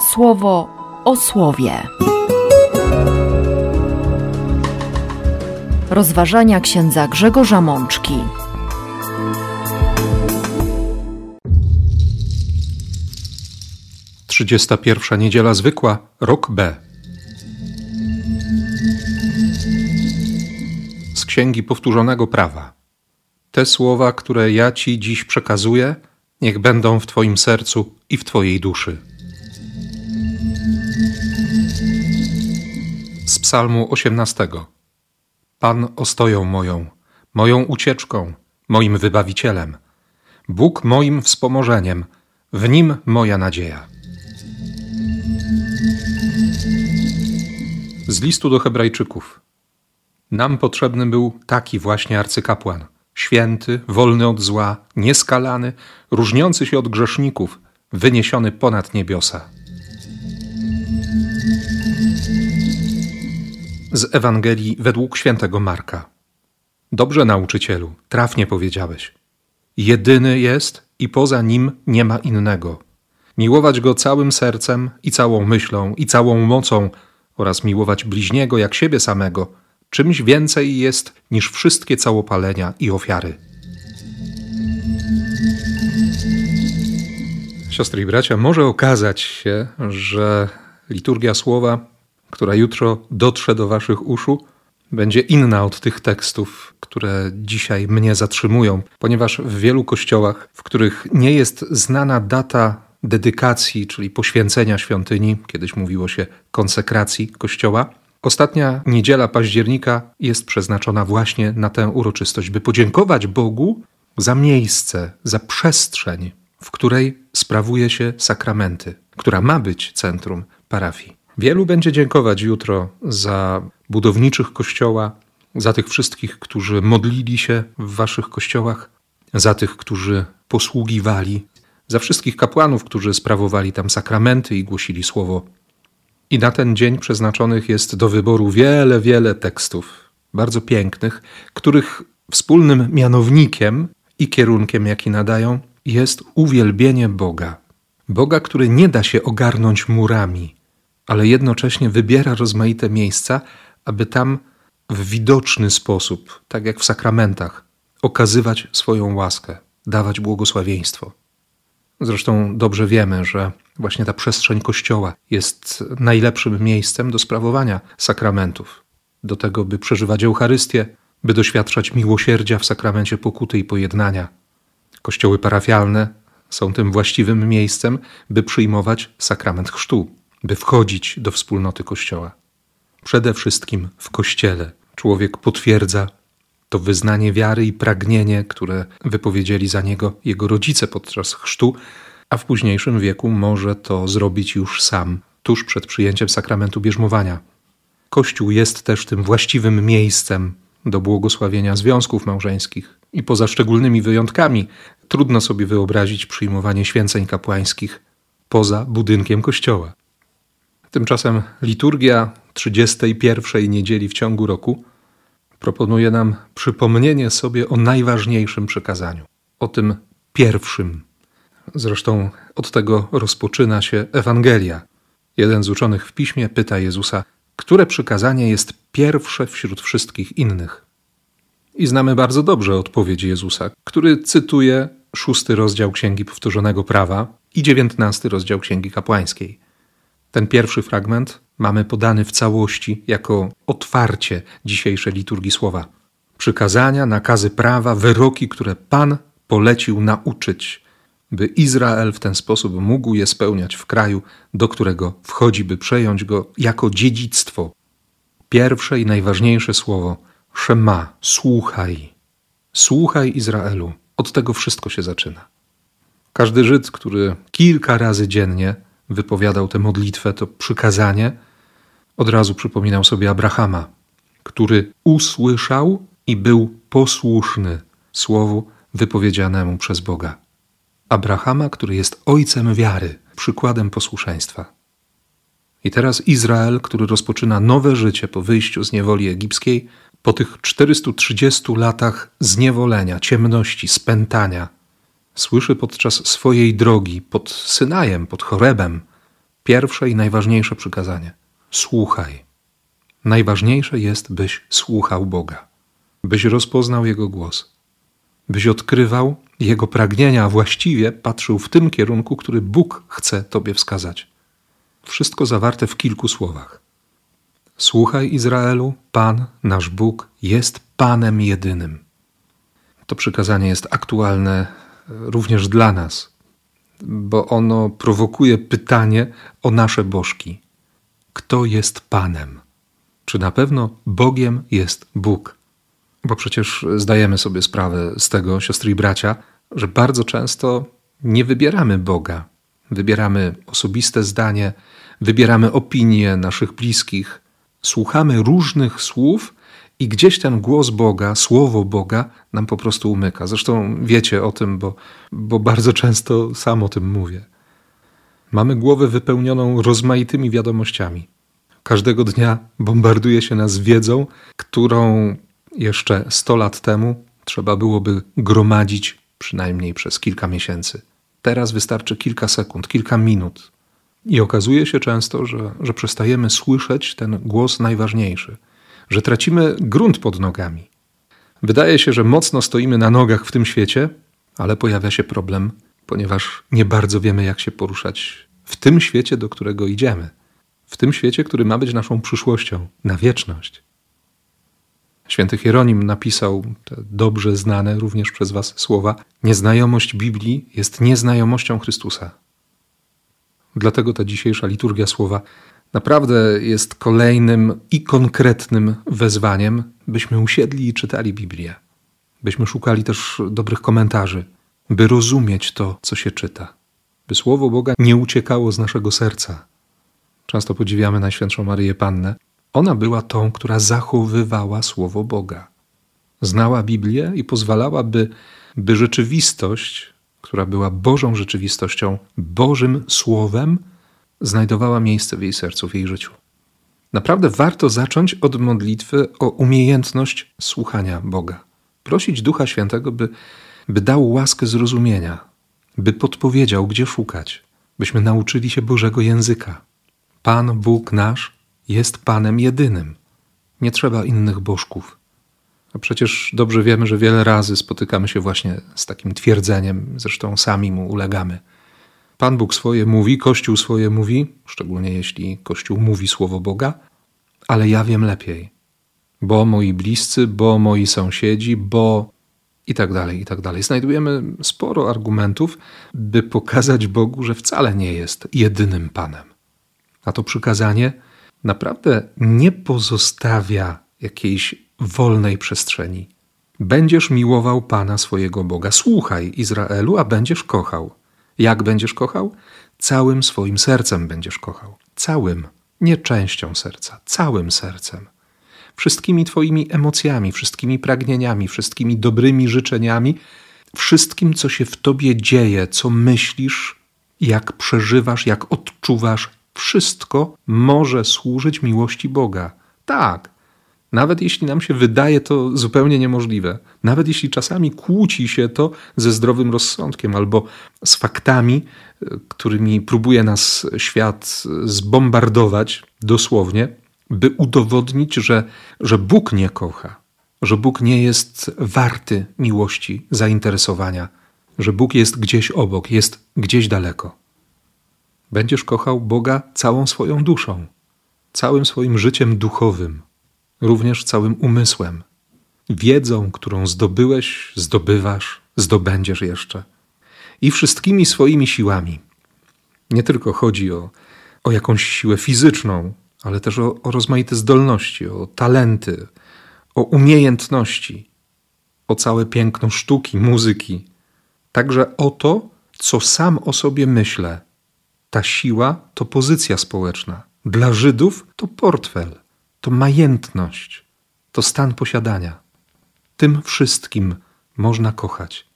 słowo o słowie. Rozważania księdza Grzegorza Mączki. Trzydziesta pierwsza niedziela zwykła, rok B. Z księgi powtórzonego prawa. Te słowa, które ja ci dziś przekazuję, niech będą w Twoim sercu i w Twojej duszy. Psalmu 18. Pan ostoją moją, moją ucieczką, moim wybawicielem, Bóg moim wspomożeniem, w nim moja nadzieja. Z listu do Hebrajczyków. Nam potrzebny był taki właśnie arcykapłan – święty, wolny od zła, nieskalany, różniący się od grzeszników, wyniesiony ponad niebiosa. Z Ewangelii według świętego Marka. Dobrze, nauczycielu, trafnie powiedziałeś. Jedyny jest i poza nim nie ma innego. Miłować go całym sercem i całą myślą i całą mocą oraz miłować bliźniego jak siebie samego – czymś więcej jest niż wszystkie całopalenia i ofiary. Siostry i bracia, może okazać się, że liturgia słowa, która jutro dotrze do Waszych uszu, będzie inna od tych tekstów, które dzisiaj mnie zatrzymują, ponieważ w wielu kościołach, w których nie jest znana data dedykacji, czyli poświęcenia świątyni, kiedyś mówiło się konsekracji kościoła, Ostatnia niedziela października jest przeznaczona właśnie na tę uroczystość, by podziękować Bogu za miejsce, za przestrzeń, w której sprawuje się sakramenty, która ma być centrum parafii. Wielu będzie dziękować jutro za budowniczych kościoła, za tych wszystkich, którzy modlili się w waszych kościołach, za tych, którzy posługiwali, za wszystkich kapłanów, którzy sprawowali tam sakramenty i głosili słowo i na ten dzień przeznaczonych jest do wyboru wiele, wiele tekstów, bardzo pięknych, których wspólnym mianownikiem i kierunkiem, jaki nadają, jest uwielbienie Boga. Boga, który nie da się ogarnąć murami, ale jednocześnie wybiera rozmaite miejsca, aby tam w widoczny sposób, tak jak w sakramentach, okazywać swoją łaskę, dawać błogosławieństwo. Zresztą dobrze wiemy, że właśnie ta przestrzeń Kościoła jest najlepszym miejscem do sprawowania sakramentów, do tego, by przeżywać Eucharystię, by doświadczać miłosierdzia w sakramencie pokuty i pojednania. Kościoły parafialne są tym właściwym miejscem, by przyjmować sakrament chrztu, by wchodzić do wspólnoty Kościoła. Przede wszystkim w Kościele człowiek potwierdza to wyznanie wiary i pragnienie, które wypowiedzieli za niego jego rodzice podczas chrztu, a w późniejszym wieku może to zrobić już sam, tuż przed przyjęciem sakramentu bierzmowania. Kościół jest też tym właściwym miejscem do błogosławienia związków małżeńskich i poza szczególnymi wyjątkami trudno sobie wyobrazić przyjmowanie święceń kapłańskich poza budynkiem kościoła. Tymczasem liturgia 31 niedzieli w ciągu roku proponuje nam przypomnienie sobie o najważniejszym przekazaniu, o tym pierwszym. Zresztą od tego rozpoczyna się Ewangelia. Jeden z uczonych w piśmie pyta Jezusa, które przykazanie jest pierwsze wśród wszystkich innych. I znamy bardzo dobrze odpowiedź Jezusa, który cytuje szósty rozdział Księgi Powtórzonego Prawa i dziewiętnasty rozdział Księgi Kapłańskiej. Ten pierwszy fragment mamy podany w całości jako otwarcie dzisiejszej liturgii słowa. Przykazania, nakazy prawa, wyroki, które Pan polecił nauczyć, by Izrael w ten sposób mógł je spełniać w kraju, do którego wchodzi, by przejąć go jako dziedzictwo. Pierwsze i najważniejsze słowo Szema, słuchaj. Słuchaj Izraelu. Od tego wszystko się zaczyna. Każdy Żyd, który kilka razy dziennie wypowiadał tę modlitwę, to przykazanie, od razu przypominał sobie Abrahama, który usłyszał i był posłuszny słowu wypowiedzianemu przez Boga. Abrahama, który jest ojcem wiary, przykładem posłuszeństwa. I teraz Izrael, który rozpoczyna nowe życie po wyjściu z niewoli egipskiej, po tych 430 latach zniewolenia, ciemności, spętania, słyszy podczas swojej drogi pod Synajem, pod Chorebem, Pierwsze i najważniejsze przykazanie: słuchaj. Najważniejsze jest, byś słuchał Boga, byś rozpoznał Jego głos, byś odkrywał Jego pragnienia, a właściwie patrzył w tym kierunku, który Bóg chce Tobie wskazać. Wszystko zawarte w kilku słowach. Słuchaj, Izraelu, Pan, nasz Bóg, jest Panem jedynym. To przykazanie jest aktualne również dla nas, bo ono prowokuje pytanie o nasze bożki. Kto jest Panem? Czy na pewno Bogiem jest Bóg? Bo przecież zdajemy sobie sprawę z tego, siostry i bracia, że bardzo często nie wybieramy Boga. Wybieramy osobiste zdanie, wybieramy opinie naszych bliskich, słuchamy różnych słów i gdzieś ten głos Boga, słowo Boga nam po prostu umyka. Zresztą wiecie o tym, bo, bo bardzo często sam o tym mówię. Mamy głowę wypełnioną rozmaitymi wiadomościami. Każdego dnia bombarduje się nas wiedzą, którą jeszcze 100 lat temu trzeba byłoby gromadzić przynajmniej przez kilka miesięcy. Teraz wystarczy kilka sekund, kilka minut. I okazuje się często, że, że przestajemy słyszeć ten głos najważniejszy, że tracimy grunt pod nogami. Wydaje się, że mocno stoimy na nogach w tym świecie, ale pojawia się problem, ponieważ nie bardzo wiemy, jak się poruszać w tym świecie, do którego idziemy, w tym świecie, który ma być naszą przyszłością na wieczność. Święty Hieronim napisał te dobrze znane również przez Was słowa: Nieznajomość Biblii jest nieznajomością Chrystusa. Dlatego ta dzisiejsza liturgia słowa naprawdę jest kolejnym i konkretnym wezwaniem, byśmy usiedli i czytali Biblię, byśmy szukali też dobrych komentarzy, by rozumieć to, co się czyta, by Słowo Boga nie uciekało z naszego serca. Często podziwiamy Najświętszą Maryję Pannę. Ona była tą, która zachowywała Słowo Boga. Znała Biblię i pozwalała, by, by rzeczywistość, która była Bożą rzeczywistością, Bożym Słowem, znajdowała miejsce w jej sercu, w jej życiu. Naprawdę warto zacząć od modlitwy o umiejętność słuchania Boga. Prosić Ducha Świętego, by, by dał łaskę zrozumienia, by podpowiedział, gdzie szukać, byśmy nauczyli się Bożego języka. Pan Bóg nasz jest Panem jedynym. Nie trzeba innych bożków. A przecież dobrze wiemy, że wiele razy spotykamy się właśnie z takim twierdzeniem, zresztą sami mu ulegamy. Pan Bóg swoje mówi, Kościół swoje mówi, szczególnie jeśli Kościół mówi słowo Boga, ale ja wiem lepiej. Bo moi bliscy, bo moi sąsiedzi, bo i tak dalej, i tak dalej. Znajdujemy sporo argumentów, by pokazać Bogu, że wcale nie jest jedynym Panem. A to przykazanie naprawdę nie pozostawia jakiejś wolnej przestrzeni. Będziesz miłował Pana swojego Boga. Słuchaj, Izraelu, a będziesz kochał. Jak będziesz kochał? Całym swoim sercem będziesz kochał. Całym, nie częścią serca, całym sercem. Wszystkimi Twoimi emocjami, wszystkimi pragnieniami, wszystkimi dobrymi życzeniami, wszystkim, co się w Tobie dzieje, co myślisz, jak przeżywasz, jak odczuwasz, wszystko może służyć miłości Boga. Tak, nawet jeśli nam się wydaje to zupełnie niemożliwe, nawet jeśli czasami kłóci się to ze zdrowym rozsądkiem albo z faktami, którymi próbuje nas świat zbombardować dosłownie, by udowodnić, że, że Bóg nie kocha, że Bóg nie jest warty miłości, zainteresowania, że Bóg jest gdzieś obok, jest gdzieś daleko. Będziesz kochał Boga całą swoją duszą, całym swoim życiem duchowym również całym umysłem, wiedzą, którą zdobyłeś, zdobywasz, zdobędziesz jeszcze i wszystkimi swoimi siłami. Nie tylko chodzi o, o jakąś siłę fizyczną, ale też o, o rozmaite zdolności, o talenty, o umiejętności, o całe piękno sztuki, muzyki, także o to, co sam o sobie myślę. Ta siła to pozycja społeczna. Dla Żydów to portfel to majętność, to stan posiadania. Tym wszystkim można kochać.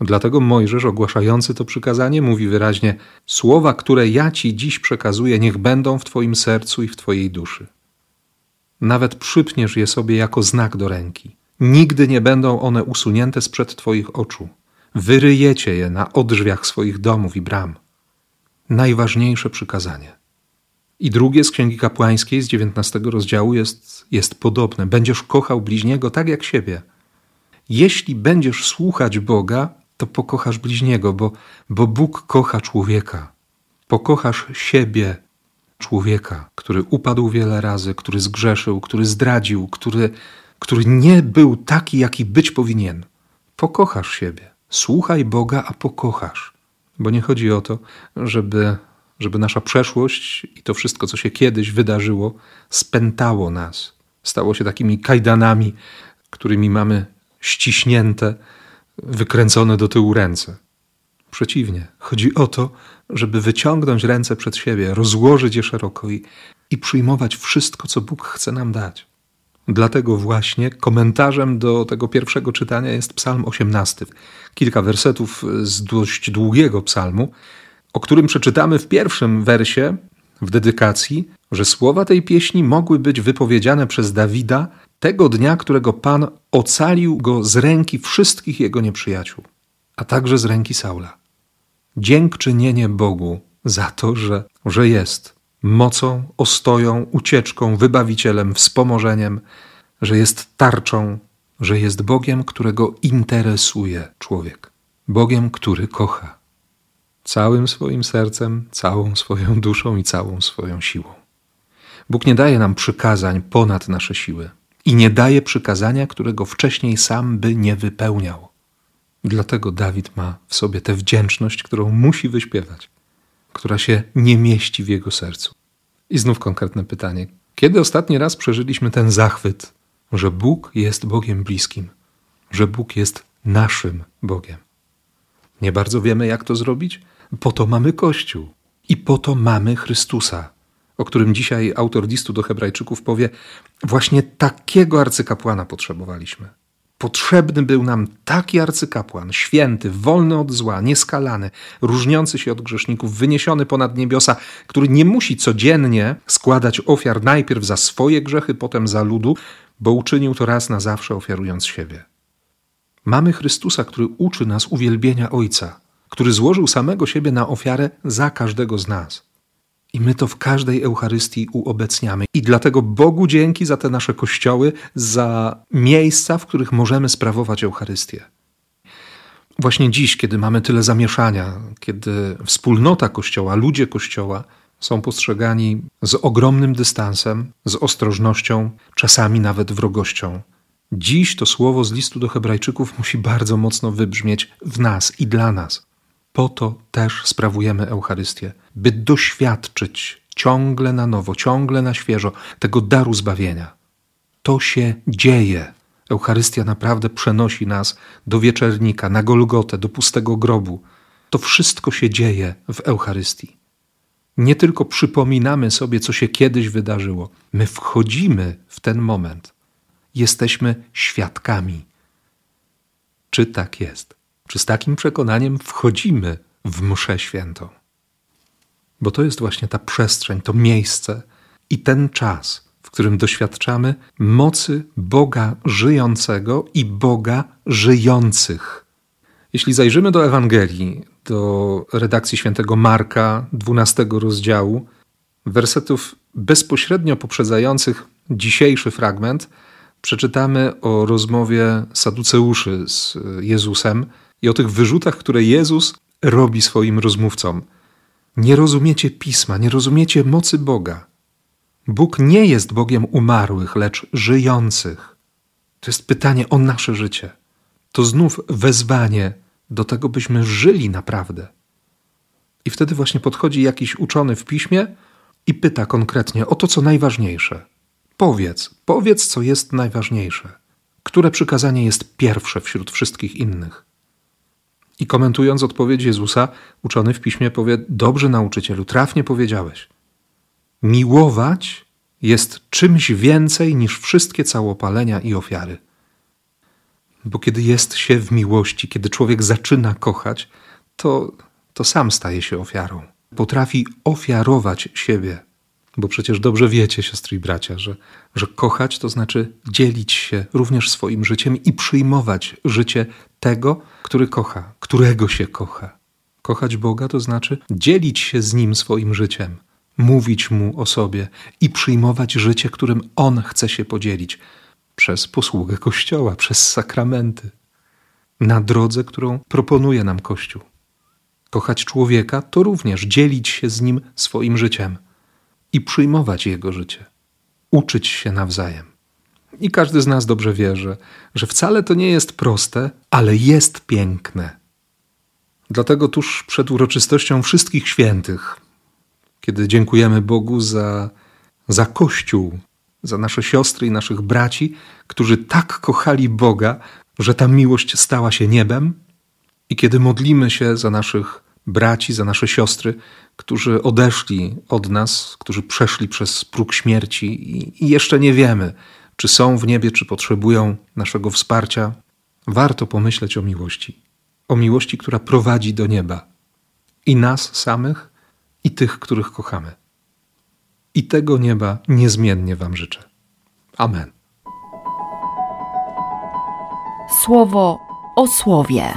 Dlatego Mojżesz, ogłaszający to przykazanie, mówi wyraźnie: Słowa, które ja ci dziś przekazuję, niech będą w Twoim sercu i w Twojej duszy. Nawet przypniesz je sobie jako znak do ręki. Nigdy nie będą one usunięte sprzed Twoich oczu. Wyryjecie je na odrzwiach swoich domów i bram. najważniejsze przykazanie. I drugie z Księgi Kapłańskiej z 19 rozdziału jest, jest podobne. Będziesz kochał bliźniego tak jak siebie. Jeśli będziesz słuchać Boga, to pokochasz bliźniego, bo, bo Bóg kocha człowieka. Pokochasz siebie, człowieka, który upadł wiele razy, który zgrzeszył, który zdradził, który, który nie był taki, jaki być powinien. Pokochasz siebie. Słuchaj Boga, a pokochasz. Bo nie chodzi o to, żeby, żeby nasza przeszłość i to wszystko, co się kiedyś wydarzyło, spętało nas. Stało się takimi kajdanami, którymi mamy ściśnięte, wykręcone do tyłu ręce. Przeciwnie, chodzi o to, żeby wyciągnąć ręce przed siebie, rozłożyć je szeroko i, i przyjmować wszystko, co Bóg chce nam dać. Dlatego właśnie komentarzem do tego pierwszego czytania jest Psalm 18. Kilka wersetów z dość długiego psalmu, o którym przeczytamy w pierwszym wersie w dedykacji, że słowa tej pieśni mogły być wypowiedziane przez Dawida tego dnia, którego Pan ocalił go z ręki wszystkich jego nieprzyjaciół, a także z ręki Saula. Dziękczynienie Bogu za to, że, że jest mocą, ostoją, ucieczką, wybawicielem, wspomożeniem, że jest tarczą, że jest Bogiem, którego interesuje człowiek, Bogiem, który kocha całym swoim sercem, całą swoją duszą i całą swoją siłą. Bóg nie daje nam przykazań ponad nasze siły i nie daje przykazania, którego wcześniej sam by nie wypełniał. Dlatego Dawid ma w sobie tę wdzięczność, którą musi wyśpiewać, która się nie mieści w jego sercu. I znów konkretne pytanie: kiedy ostatni raz przeżyliśmy ten zachwyt, że Bóg jest Bogiem bliskim, że Bóg jest naszym Bogiem? Nie bardzo wiemy, jak to zrobić? Po to mamy Kościół i po to mamy Chrystusa, o którym dzisiaj autor listu do Hebrajczyków powie: Właśnie takiego arcykapłana potrzebowaliśmy. Potrzebny był nam taki arcykapłan, święty, wolny od zła, nieskalany, różniący się od grzeszników, wyniesiony ponad niebiosa, który nie musi codziennie składać ofiar najpierw za swoje grzechy, potem za ludu, bo uczynił to raz na zawsze, ofiarując siebie. Mamy Chrystusa, który uczy nas uwielbienia Ojca, który złożył samego siebie na ofiarę za każdego z nas. I my to w każdej Eucharystii uobecniamy. I dlatego Bogu dzięki za te nasze kościoły, za miejsca, w których możemy sprawować Eucharystię. Właśnie dziś, kiedy mamy tyle zamieszania, kiedy wspólnota Kościoła, ludzie Kościoła są postrzegani z ogromnym dystansem, z ostrożnością, czasami nawet wrogością. Dziś to słowo z listu do Hebrajczyków musi bardzo mocno wybrzmieć w nas i dla nas. Po to też sprawujemy Eucharystię, by doświadczyć ciągle na nowo, ciągle na świeżo tego daru zbawienia. To się dzieje. Eucharystia naprawdę przenosi nas do wieczernika, na Golgotę, do pustego grobu. To wszystko się dzieje w Eucharystii. Nie tylko przypominamy sobie, co się kiedyś wydarzyło, my wchodzimy w ten moment. Jesteśmy świadkami. Czy tak jest? Czy z takim przekonaniem wchodzimy w mszę świętą? Bo to jest właśnie ta przestrzeń, to miejsce i ten czas, w którym doświadczamy mocy Boga żyjącego i Boga żyjących. Jeśli zajrzymy do Ewangelii, do redakcji świętego Marka, 12 rozdziału, wersetów bezpośrednio poprzedzających dzisiejszy fragment, przeczytamy o rozmowie Saduceuszy z Jezusem i o tych wyrzutach, które Jezus robi swoim rozmówcom. Nie rozumiecie pisma, nie rozumiecie mocy Boga. Bóg nie jest Bogiem umarłych, lecz żyjących. To jest pytanie o nasze życie. To znów wezwanie do tego, byśmy żyli naprawdę. I wtedy właśnie podchodzi jakiś uczony w piśmie i pyta konkretnie o to, co najważniejsze. Powiedz, powiedz, co jest najważniejsze. Które przykazanie jest pierwsze wśród wszystkich innych? I komentując odpowiedź Jezusa, uczony w piśmie powie: Dobrze, nauczycielu, trafnie powiedziałeś. Miłować jest czymś więcej niż wszystkie całopalenia i ofiary. Bo kiedy jest się w miłości, kiedy człowiek zaczyna kochać, to, to sam staje się ofiarą. Potrafi ofiarować siebie. Bo przecież dobrze wiecie, siostry i bracia, że, że kochać to znaczy dzielić się również swoim życiem i przyjmować życie tego, który kocha, którego się kocha. Kochać Boga to znaczy dzielić się z Nim swoim życiem, mówić Mu o sobie i przyjmować życie, którym On chce się podzielić przez posługę Kościoła, przez sakramenty, na drodze, którą proponuje nam Kościół. Kochać człowieka to również dzielić się z nim swoim życiem i przyjmować jego życie, uczyć się nawzajem. I każdy z nas dobrze wie, że, że wcale to nie jest proste, ale jest piękne. Dlatego tuż przed uroczystością wszystkich świętych, kiedy dziękujemy Bogu za, za Kościół, za nasze siostry i naszych braci, którzy tak kochali Boga, że ta miłość stała się niebem, i kiedy modlimy się za naszych braci, za nasze siostry, którzy odeszli od nas, którzy przeszli przez próg śmierci i, i jeszcze nie wiemy, czy są w niebie, czy potrzebują naszego wsparcia, warto pomyśleć o miłości. O miłości, która prowadzi do nieba i nas samych, i tych, których kochamy. I tego nieba niezmiennie Wam życzę. Amen. Słowo o słowie.